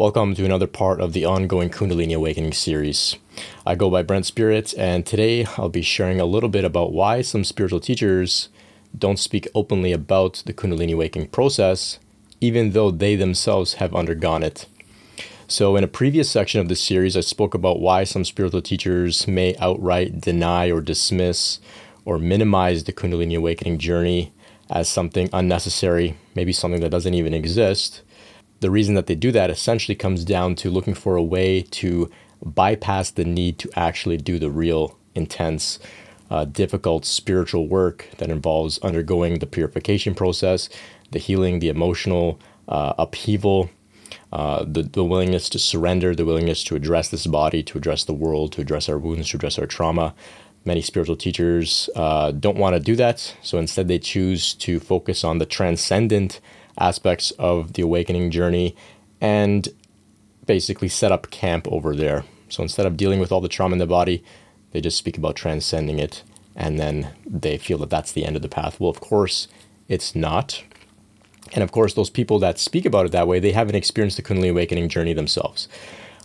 Welcome to another part of the ongoing Kundalini Awakening series. I go by Brent Spirit, and today I'll be sharing a little bit about why some spiritual teachers don't speak openly about the Kundalini Awakening process, even though they themselves have undergone it. So, in a previous section of this series, I spoke about why some spiritual teachers may outright deny or dismiss or minimize the Kundalini Awakening journey as something unnecessary, maybe something that doesn't even exist. The reason that they do that essentially comes down to looking for a way to bypass the need to actually do the real intense, uh, difficult spiritual work that involves undergoing the purification process, the healing, the emotional uh, upheaval, uh, the, the willingness to surrender, the willingness to address this body, to address the world, to address our wounds, to address our trauma, Many spiritual teachers uh, don't want to do that, so instead they choose to focus on the transcendent aspects of the awakening journey and basically set up camp over there. So instead of dealing with all the trauma in the body, they just speak about transcending it and then they feel that that's the end of the path. Well, of course, it's not. And of course, those people that speak about it that way, they haven't experienced the Kundalini awakening journey themselves.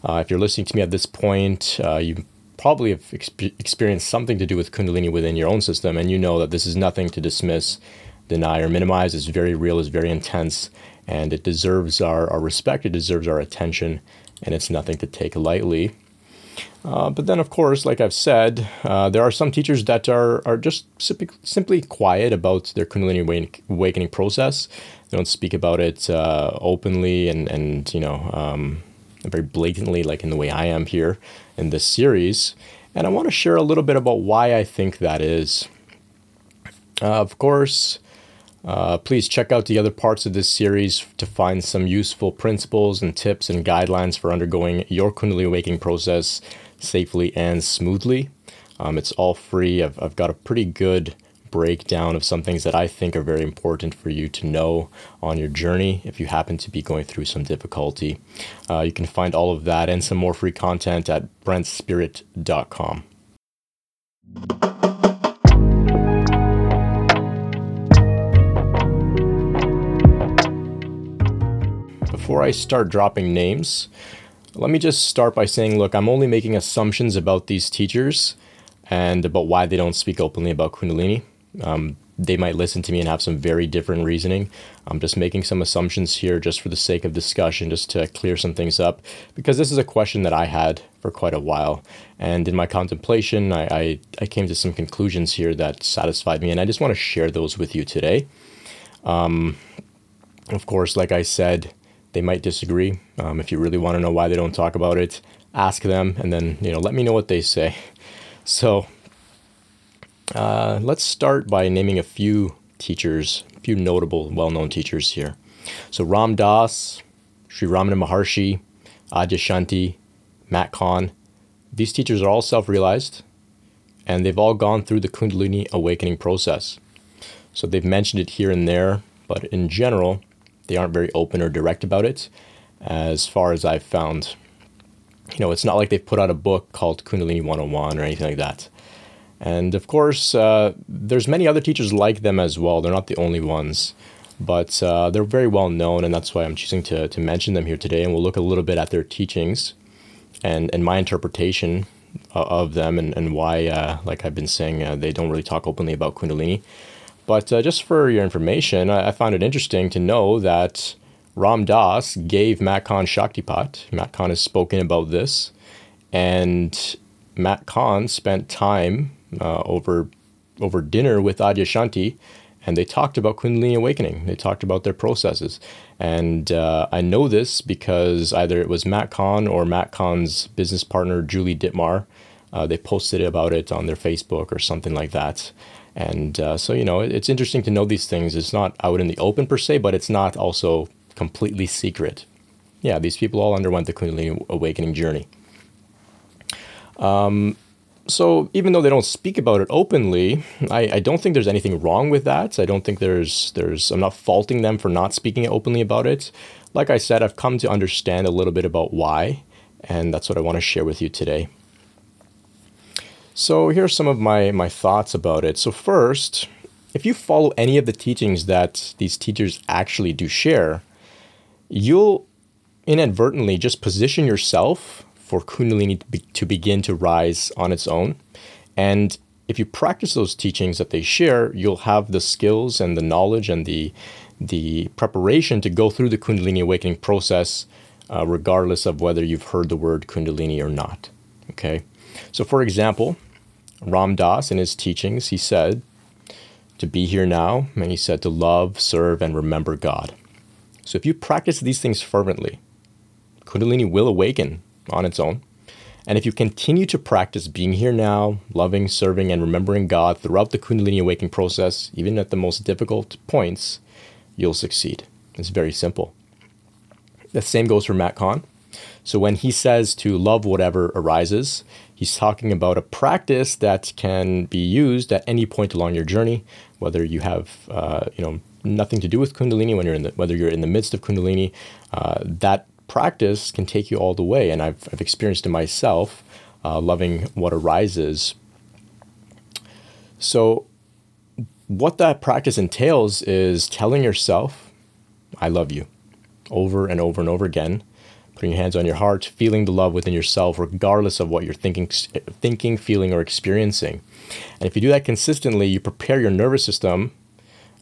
Uh, if you're listening to me at this point, uh, you probably have exp- experienced something to do with Kundalini within your own system, and you know that this is nothing to dismiss, deny, or minimize. It's very real, it's very intense, and it deserves our, our respect, it deserves our attention, and it's nothing to take lightly. Uh, but then, of course, like I've said, uh, there are some teachers that are, are just simply, simply quiet about their Kundalini awakening process. They don't speak about it uh, openly and, and you know, um, very blatantly, like in the way I am here in this series. And I want to share a little bit about why I think that is. Uh, of course, uh, please check out the other parts of this series to find some useful principles and tips and guidelines for undergoing your Kundalini awakening process safely and smoothly. Um, it's all free. I've, I've got a pretty good breakdown of some things that I think are very important for you to know on your journey if you happen to be going through some difficulty. Uh, you can find all of that and some more free content at brentspirit.com. Before I start dropping names, let me just start by saying look, I'm only making assumptions about these teachers and about why they don't speak openly about Kundalini. Um, they might listen to me and have some very different reasoning. I'm just making some assumptions here just for the sake of discussion, just to clear some things up, because this is a question that I had for quite a while. And in my contemplation, I, I, I came to some conclusions here that satisfied me, and I just want to share those with you today. Um, of course, like I said, they might disagree. Um, if you really want to know why they don't talk about it, ask them, and then you know let me know what they say. So uh, let's start by naming a few teachers, a few notable, well known teachers here. So, Ram Dass, Sri Ramana Maharshi, Adyashanti, Matt Kahn, these teachers are all self realized and they've all gone through the Kundalini awakening process. So, they've mentioned it here and there, but in general, they aren't very open or direct about it as far as I've found. You know, it's not like they've put out a book called Kundalini 101 or anything like that. And of course, uh, there's many other teachers like them as well. They're not the only ones, but uh, they're very well known, and that's why I'm choosing to, to mention them here today. And we'll look a little bit at their teachings and, and my interpretation of them and, and why, uh, like I've been saying, uh, they don't really talk openly about Kundalini. But uh, just for your information, I, I, found it interesting to know that Ram Dass gave Matt Shaktipat. Matt has spoken about this. And Matt spent time uh, over over dinner with Adyashanti, and they talked about Kundalini awakening. They talked about their processes, and uh, I know this because either it was Matt Kahn or Matt Kahn's business partner Julie Dittmar. Uh, they posted about it on their Facebook or something like that. And uh, so, you know, it's interesting to know these things. It's not out in the open per se, but it's not also completely secret. Yeah, these people all underwent the Kundalini awakening journey. Um, so even though they don't speak about it openly, I, I don't think there's anything wrong with that. I don't think there's there's I'm not faulting them for not speaking openly about it. Like I said, I've come to understand a little bit about why, and that's what I want to share with you today. So here's some of my my thoughts about it. So first, if you follow any of the teachings that these teachers actually do share, you'll inadvertently just position yourself for Kundalini to, be, to begin to rise on its own. And if you practice those teachings that they share, you'll have the skills and the knowledge and the the preparation to go through the Kundalini awakening process, uh, regardless of whether you've heard the word Kundalini or not. Okay, so for example, Ram Dass, in his teachings he said to be here now, and he said to love, serve, and remember God. So if you practice these things fervently, Kundalini will awaken on its own. And if you continue to practice being here now, loving, serving, and remembering God throughout the Kundalini awakening process, even at the most difficult points, you'll succeed. It's very simple. The same goes for Matt Kahn. So when he says to love whatever arises, he's talking about a practice that can be used at any point along your journey, whether you have uh, you know nothing to do with Kundalini, when you're in the, whether you're in the midst of Kundalini, uh, that practice can take you all the way. And I've, I've experienced it myself, uh, loving what arises. So, what that practice entails is telling yourself, I love you, over and over and over again. Putting your hands on your heart, feeling the love within yourself, regardless of what you're thinking, thinking, feeling, or experiencing. And if you do that consistently, you prepare your nervous system.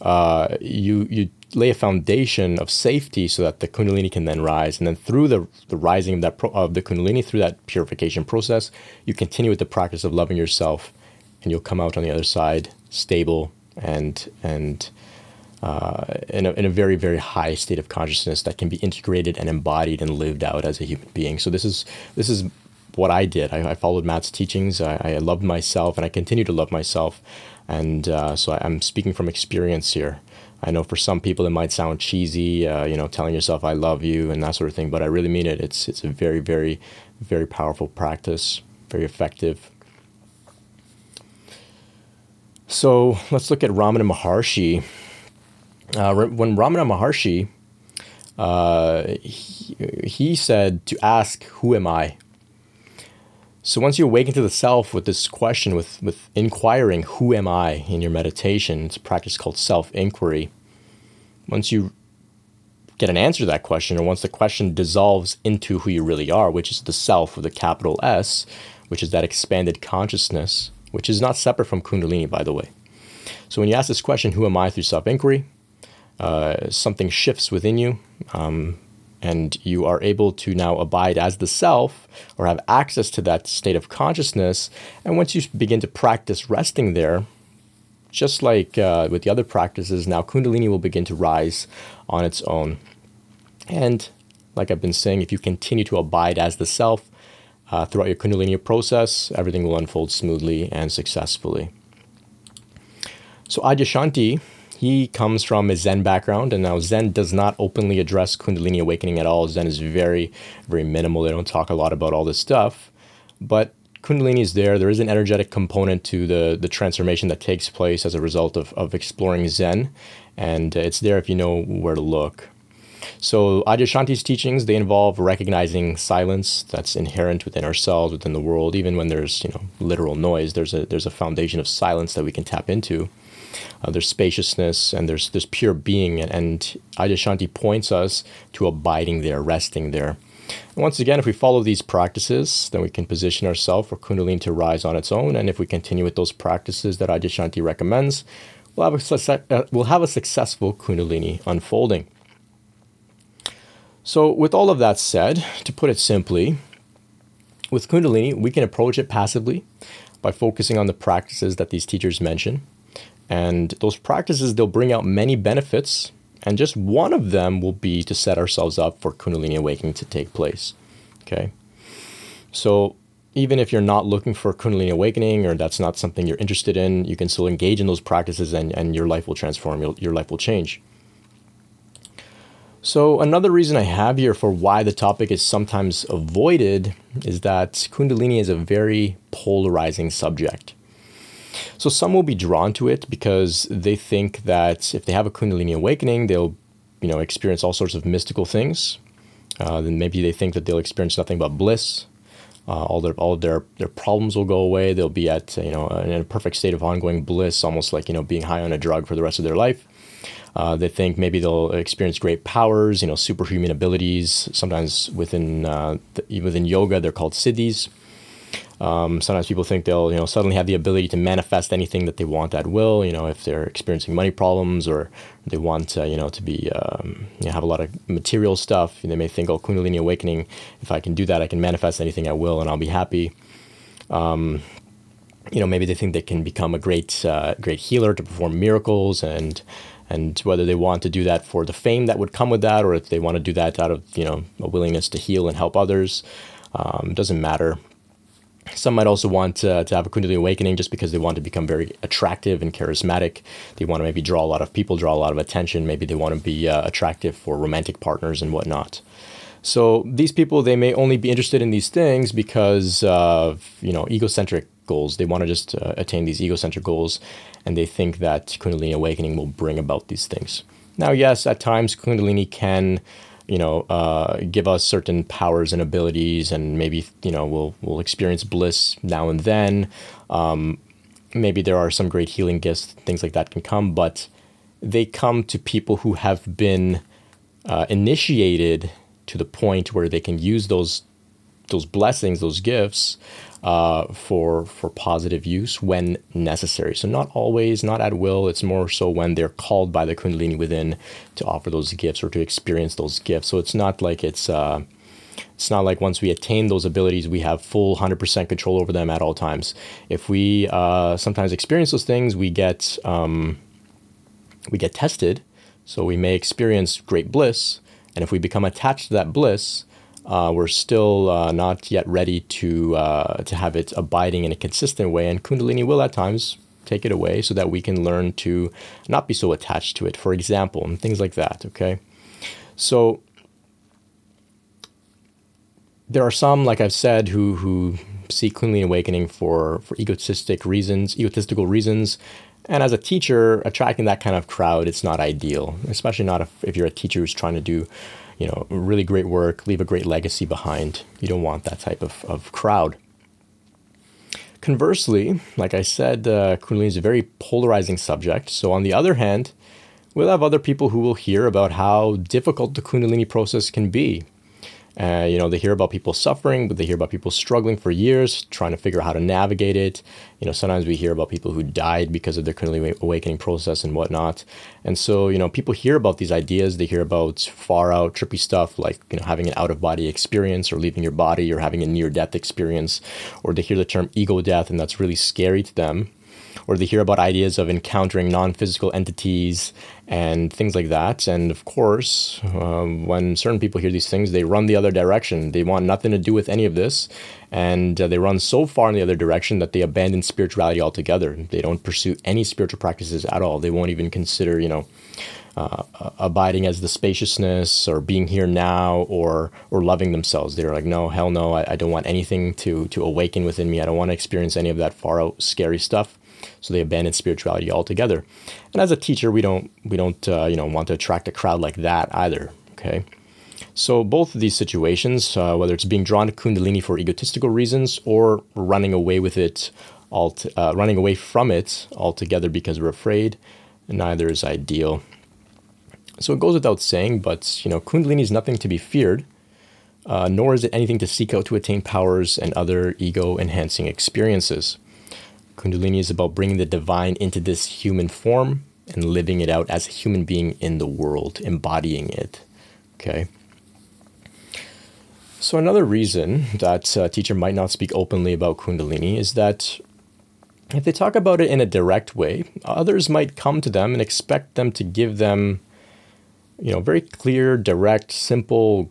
Uh, you you lay a foundation of safety so that the kundalini can then rise and then through the, the rising of that pro, of the kundalini through that purification process you continue with the practice of loving yourself and you'll come out on the other side stable and and uh, in, a, in a very very high state of consciousness that can be integrated and embodied and lived out as a human being so this is this is what I did. I, I followed Matt's teachings. I, I, loved myself, and I continue to love myself. And uh, so I, I'm speaking from experience here. I know for some people it might sound cheesy, uh, you know, telling yourself "I love you" and that sort of thing, but I really mean it. It's it's a very very very powerful practice, very effective. So let's look at Ramana Maharshi. Uh, when Ramana Maharshi, uh, he, he said to ask, "Who am I?" So once you awaken to the self with this question, with, with inquiring, who am I in your meditation, it's a practice called self inquiry. Once you get an answer to that question, or once the question dissolves into who you really are, which is the self with a capital S, which is that expanded consciousness, which is not separate from Kundalini, by the way. So when you ask this question, who am I through self inquiry, uh, something shifts within you. Um, and you are able to now abide as the self or have access to that state of consciousness. And once you begin to practice resting there, just like uh, with the other practices, now Kundalini will begin to rise on its own. And like I've been saying, if you continue to abide as the self uh, throughout your Kundalini process, everything will unfold smoothly and successfully. So Adyashanti he comes from a Zen background, and now Zen does not openly address Kundalini awakening at all. Zen is very, very minimal. They don't talk a lot about all this stuff. But Kundalini is there. There is an energetic component to the, the transformation that takes place as a result of, of exploring Zen, and it's there if you know where to look. So Adyashanti's teachings, they involve recognizing silence that's inherent within ourselves, within the world. Even when there's, you know, literal noise, there's a, there's a foundation of silence that we can tap into. Uh, there's spaciousness and there's this pure being. And, and points us to abiding there, resting there. And once again, if we follow these practices, then we can position ourselves for Kundalini to rise on its own. And if we continue with those practices that Adyashanti recommends, we'll have a, uh, we'll have a successful Kundalini unfolding. So, with all of that said, to put it simply, with Kundalini, we can approach it passively by focusing on the practices that these teachers mention. And those practices, they'll bring out many benefits. And just one of them will be to set ourselves up for Kundalini awakening to take place. Okay. So even if you're not looking for Kundalini awakening or that's not something you're interested in, you can still engage in those practices and, and your life will transform, your, your life will change. So, another reason I have here for why the topic is sometimes avoided is that Kundalini is a very polarizing subject. So some will be drawn to it because they think that if they have a Kundalini awakening, they'll, you know, experience all sorts of mystical things. Uh, then maybe they think that they'll experience nothing but bliss. Uh, all their all their their problems will go away. They'll be at you know in a perfect state of ongoing bliss, almost like you know being high on a drug for the rest of their life. Uh, they think maybe they'll experience great powers, you know, superhuman abilities. Sometimes within uh, the, within yoga, they're called siddhis. Um, sometimes people think they'll, you know, suddenly have the ability to manifest anything that they want at will. You know, if they're experiencing money problems or they want, uh, you know, to be, um, you know, have a lot of material stuff. They may think, oh, Kundalini awakening. If I can do that, I can manifest anything at will, and I'll be happy. Um, you know, maybe they think they can become a great, uh, great healer to perform miracles, and and whether they want to do that for the fame that would come with that, or if they want to do that out of, you know, a willingness to heal and help others. Um, doesn't matter. Some might also want uh, to have a Kundalini awakening just because they want to become very attractive and charismatic. They want to maybe draw a lot of people, draw a lot of attention. Maybe they want to be uh, attractive for romantic partners and whatnot. So these people, they may only be interested in these things because of you know egocentric goals. They want to just uh, attain these egocentric goals, and they think that Kundalini awakening will bring about these things. Now, yes, at times Kundalini can you know, uh, give us certain powers and abilities, and maybe you know we'll we'll experience bliss now and then. Um, maybe there are some great healing gifts, things like that can come, but they come to people who have been uh, initiated to the point where they can use those those blessings, those gifts, uh, for for positive use when necessary. So not always, not at will. It's more so when they're called by the Kundalini within to offer those gifts or to experience those gifts. So it's not like it's uh, it's not like once we attain those abilities, we have full 100% control over them at all times. If we uh, sometimes experience those things, we get um, we get tested. So we may experience great bliss, and if we become attached to that bliss, uh, we're still uh, not yet ready to uh, to have it abiding in a consistent way, and Kundalini will at times take it away so that we can learn to not be so attached to it. For example, and things like that. Okay, so there are some, like I've said, who who see Kundalini awakening for for egotistic reasons, egotistical reasons. And as a teacher, attracting that kind of crowd, it's not ideal, especially not if, if you're a teacher who's trying to do you know, really great work, leave a great legacy behind. You don't want that type of, of crowd. Conversely, like I said, uh, Kundalini is a very polarizing subject. So, on the other hand, we'll have other people who will hear about how difficult the Kundalini process can be. Uh, you know, they hear about people suffering, but they hear about people struggling for years, trying to figure out how to navigate it. You know, sometimes we hear about people who died because of their Kundalini awakening process and whatnot. And so, you know, people hear about these ideas. They hear about far out, trippy stuff like, you know, having an out of body experience or leaving your body or having a near death experience. Or they hear the term ego death, and that's really scary to them or they hear about ideas of encountering non physical entities and things like that. And of course, um, when certain people hear these things, they run the other direction. They want nothing to do with any of this. And uh, they run so far in the other direction that they abandon spirituality altogether. They don't pursue any spiritual practices at all. They won't even consider, you know, uh, abiding as the spaciousness or being here now or or loving themselves. They're like, no, hell no, I, I don't want anything to to awaken within me. I don't want to experience any of that far out scary stuff. So they abandon spirituality altogether. And as a teacher, we don't we don't uh, you know want to attract a crowd like that either. Okay. So both of these situations, uh, whether it's being drawn to Kundalini for egotistical reasons or running away with it, all uh, running away from it altogether because we're afraid, neither is ideal. So it goes without saying, but you know, Kundalini is nothing to be feared, uh, nor is it anything to seek out to attain powers and other ego-enhancing experiences. Kundalini is about bringing the divine into this human form and living it out as a human being in the world, embodying it. Okay. So, another reason that a teacher might not speak openly about Kundalini is that if they talk about it in a direct way, others might come to them and expect them to give them, you know, very clear, direct, simple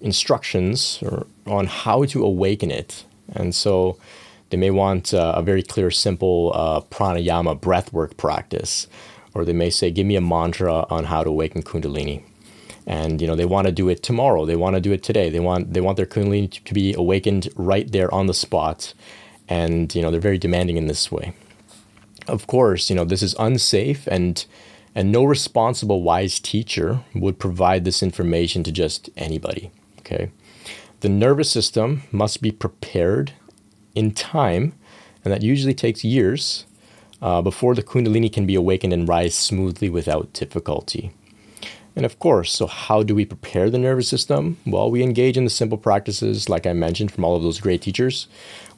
instructions or, on how to awaken it. And so they may want uh, a very clear, simple uh, pranayama breathwork practice, or they may say, "Give me a mantra on how to awaken Kundalini." And you know they want to do it tomorrow. They want to do it today. They want they want their Kundalini to be awakened right there on the spot, and you know they're very demanding in this way. Of course, you know this is unsafe and and no responsible wise teacher would provide this information to just anybody okay the nervous system must be prepared in time, and that usually takes years, uh, before the Kundalini can be awakened and rise smoothly without difficulty. And of course, so how do we prepare the nervous system? Well, we engage in the simple practices, like I mentioned, from all of those great teachers.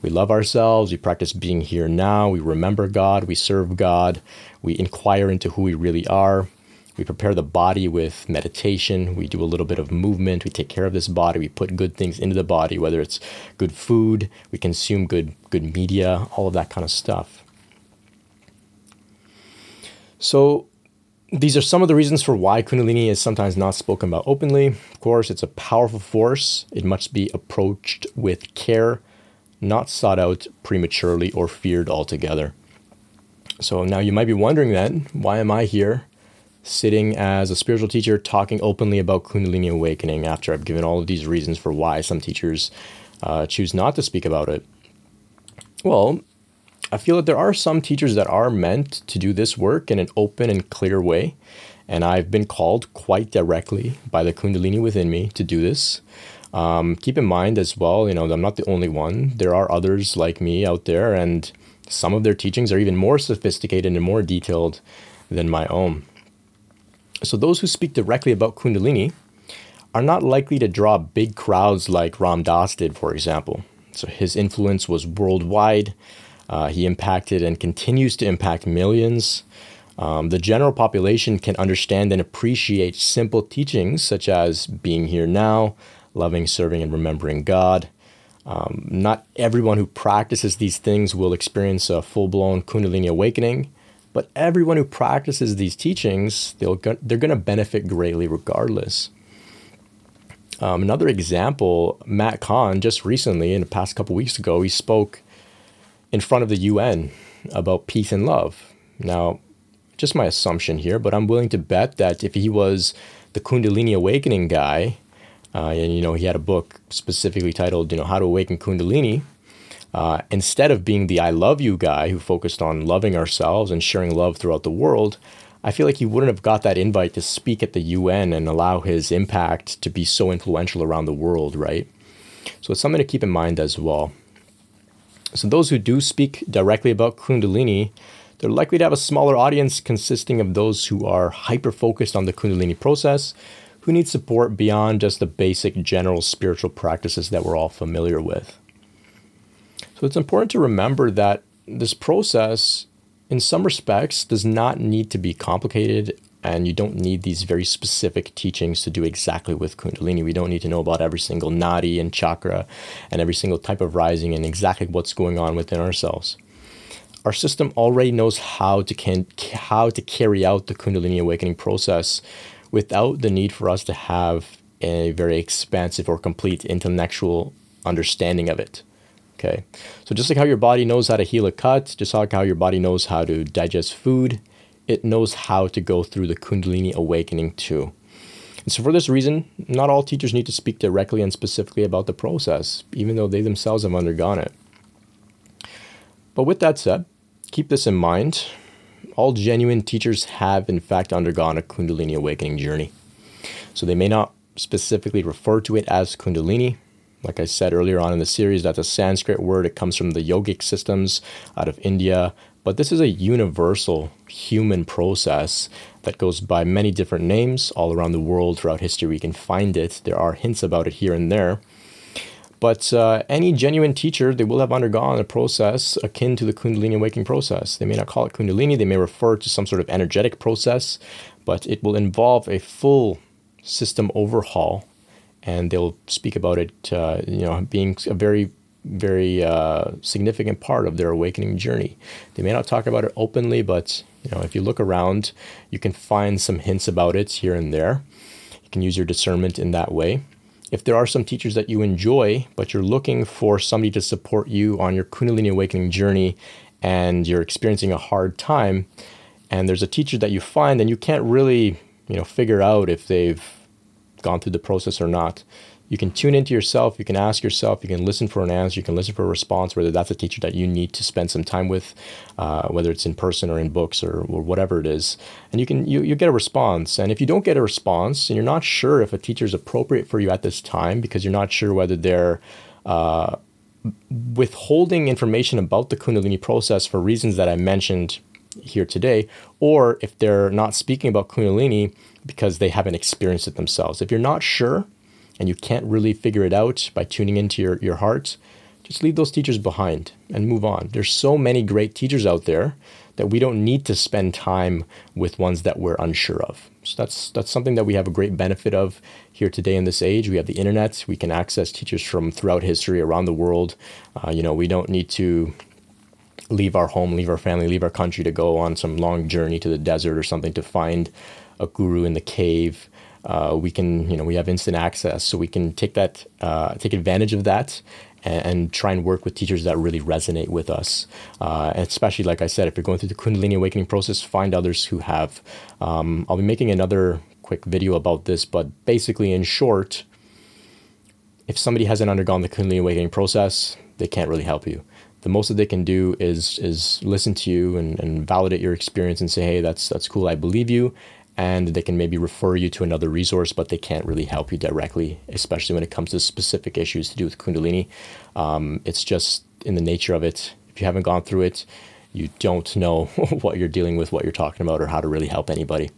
We love ourselves, we practice being here now, we remember God, we serve God, we inquire into who we really are. We prepare the body with meditation. We do a little bit of movement. We take care of this body. We put good things into the body, whether it's good food, we consume good good media, all of that kind of stuff. So these are some of the reasons for why Kundalini is sometimes not spoken about openly. Of course, it's a powerful force. It must be approached with care, not sought out prematurely or feared altogether. So now you might be wondering then, why am I here sitting as a spiritual teacher talking openly about Kundalini awakening after I've given all of these reasons for why some teachers uh, choose not to speak about it? Well, I feel that there are some teachers that are meant to do this work in an open and clear way. And I've been called quite directly by the Kundalini within me to do this. Um, keep in mind as well, you know, I'm not the only one. There are others like me out there, and some of their teachings are even more sophisticated and more detailed than my own. So, those who speak directly about Kundalini are not likely to draw big crowds like Ram Dass did, for example. So, his influence was worldwide. Uh, he impacted and continues to impact millions. Um, the general population can understand and appreciate simple teachings such as being here now, loving, serving, and remembering God. Um, not everyone who practices these things will experience a full blown Kundalini awakening, but everyone who practices these teachings, they'll, they're going to benefit greatly regardless. Um, another example, Matt Kahn, just recently, in the past couple weeks ago, he spoke in front of the UN about peace and love. Now, just my assumption here, but I'm willing to bet that if he was the Kundalini awakening guy, uh, and you know he had a book specifically titled, you know, How to Awaken Kundalini, uh, instead of being the I love you guy who focused on loving ourselves and sharing love throughout the world, I feel like he wouldn't have got that invite to speak at the UN and allow his impact to be so influential around the world, right? So it's something to keep in mind as well. So those who do speak directly about Kundalini, they're likely to have a smaller audience consisting of those who are hyper focused on the Kundalini process, who need support beyond just the basic general spiritual practices that we're all familiar with. So it's important to remember that this process, in some respects, does not need to be complicated and you don't need these very specific teachings to do exactly with Kundalini. We don't need to know about every single nadi and chakra and every single type of rising and exactly what's going on within ourselves. Our system already knows how to can, how to carry out the Kundalini awakening process without the need for us to have a very expansive or complete intellectual understanding of it. Okay, so just like how your body knows how to heal a cut, just like how your body knows how to digest food, it knows how to go through the Kundalini awakening too. And so, for this reason, not all teachers need to speak directly and specifically about the process, even though they themselves have undergone it. But with that said, keep this in mind. All genuine teachers have, in fact, undergone a Kundalini awakening journey. So, they may not specifically refer to it as Kundalini. Like I said earlier on in the series, that's a Sanskrit word. It comes from the yogic systems out of India, but this is a universal human process that goes by many different names all around the world throughout history. We can find it. There are hints about it here and there. But uh, any genuine teacher, they will have undergone a process akin to the Kundalini awakening process. They may not call it Kundalini, they may refer to some sort of energetic process, but it will involve a full system overhaul. And they'll speak about it, uh, you know, being a very very uh, significant part of their awakening journey. They may not talk about it openly, but you know, if you look around, you can find some hints about it here and there. You can use your discernment in that way. If there are some teachers that you enjoy, but you're looking for somebody to support you on your Kundalini awakening journey and you're experiencing a hard time, and there's a teacher that you find and you can't really, you know, figure out if they've gone through the process or not, you can tune into yourself, you can ask yourself, you can listen for an answer, you can listen for a response, whether that's a teacher that you need to spend some time with, uh, whether it's in person or in books or, or whatever it is. And you can you, you get a response. And if you don't get a response and you're not sure if a teacher is appropriate for you at this time because you're not sure whether they're uh, withholding information about the Kundalini process for reasons that I mentioned here today, or if they're not speaking about Kundalini because they haven't experienced it themselves. If you're not sure and you can't really figure it out by tuning into your, your heart, just leave those teachers behind and move on. There's so many great teachers out there that we don't need to spend time with ones that we're unsure of. So that's that's something that we have a great benefit of here today in this age. We have the internet. We can access teachers from throughout history around the world. Uh, you know, we don't need to leave our home, leave our family, leave our country to go on some long journey to the desert or something to find a guru in the cave. Uh, we can, you know, we have instant access, so we can take that, uh, take advantage of that, and, and, try and work with teachers that really resonate with us. Uh, especially, like I said, if you're going through the Kundalini awakening process, find others who have. Um, I'll be making another quick video about this, but basically, in short, if somebody hasn't undergone the Kundalini awakening process, they can't really help you. The most that they can do is is listen to you and, and validate your experience and say, hey, that's that's cool, I believe you, and they can maybe refer you to another resource, but they can't really help you directly, especially when it comes to specific issues to do with Kundalini. Um, it's just in the nature of it. If you haven't gone through it, you don't know what you're dealing with, what you're talking about, or how to really help anybody.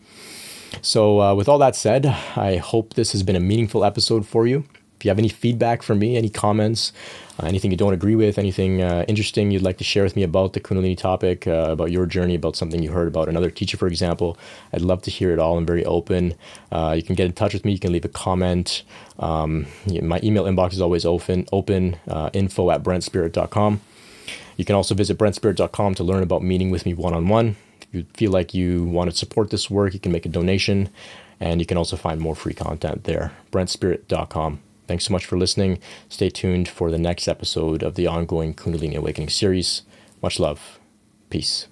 So, uh, with all that said, I hope this has been a meaningful episode for you. If you have any feedback for me, any comments, uh, anything you don't agree with, anything uh, interesting you'd like to share with me about the Kundalini topic, uh, about your journey, about something you heard about another teacher, for example, I'd love to hear it all. I'm very open. Uh, you can get in touch with me. You can leave a comment. Um, my email inbox is always open, open uh, info at brentspirit.com. You can also visit brentspirit.com to learn about meeting with me one on one. If you feel like you want to support this work, you can make a donation. And you can also find more free content there. brentspirit.com. Thanks so much for listening. Stay tuned for the next episode of the ongoing Kundalini Awakening series. Much love. Peace.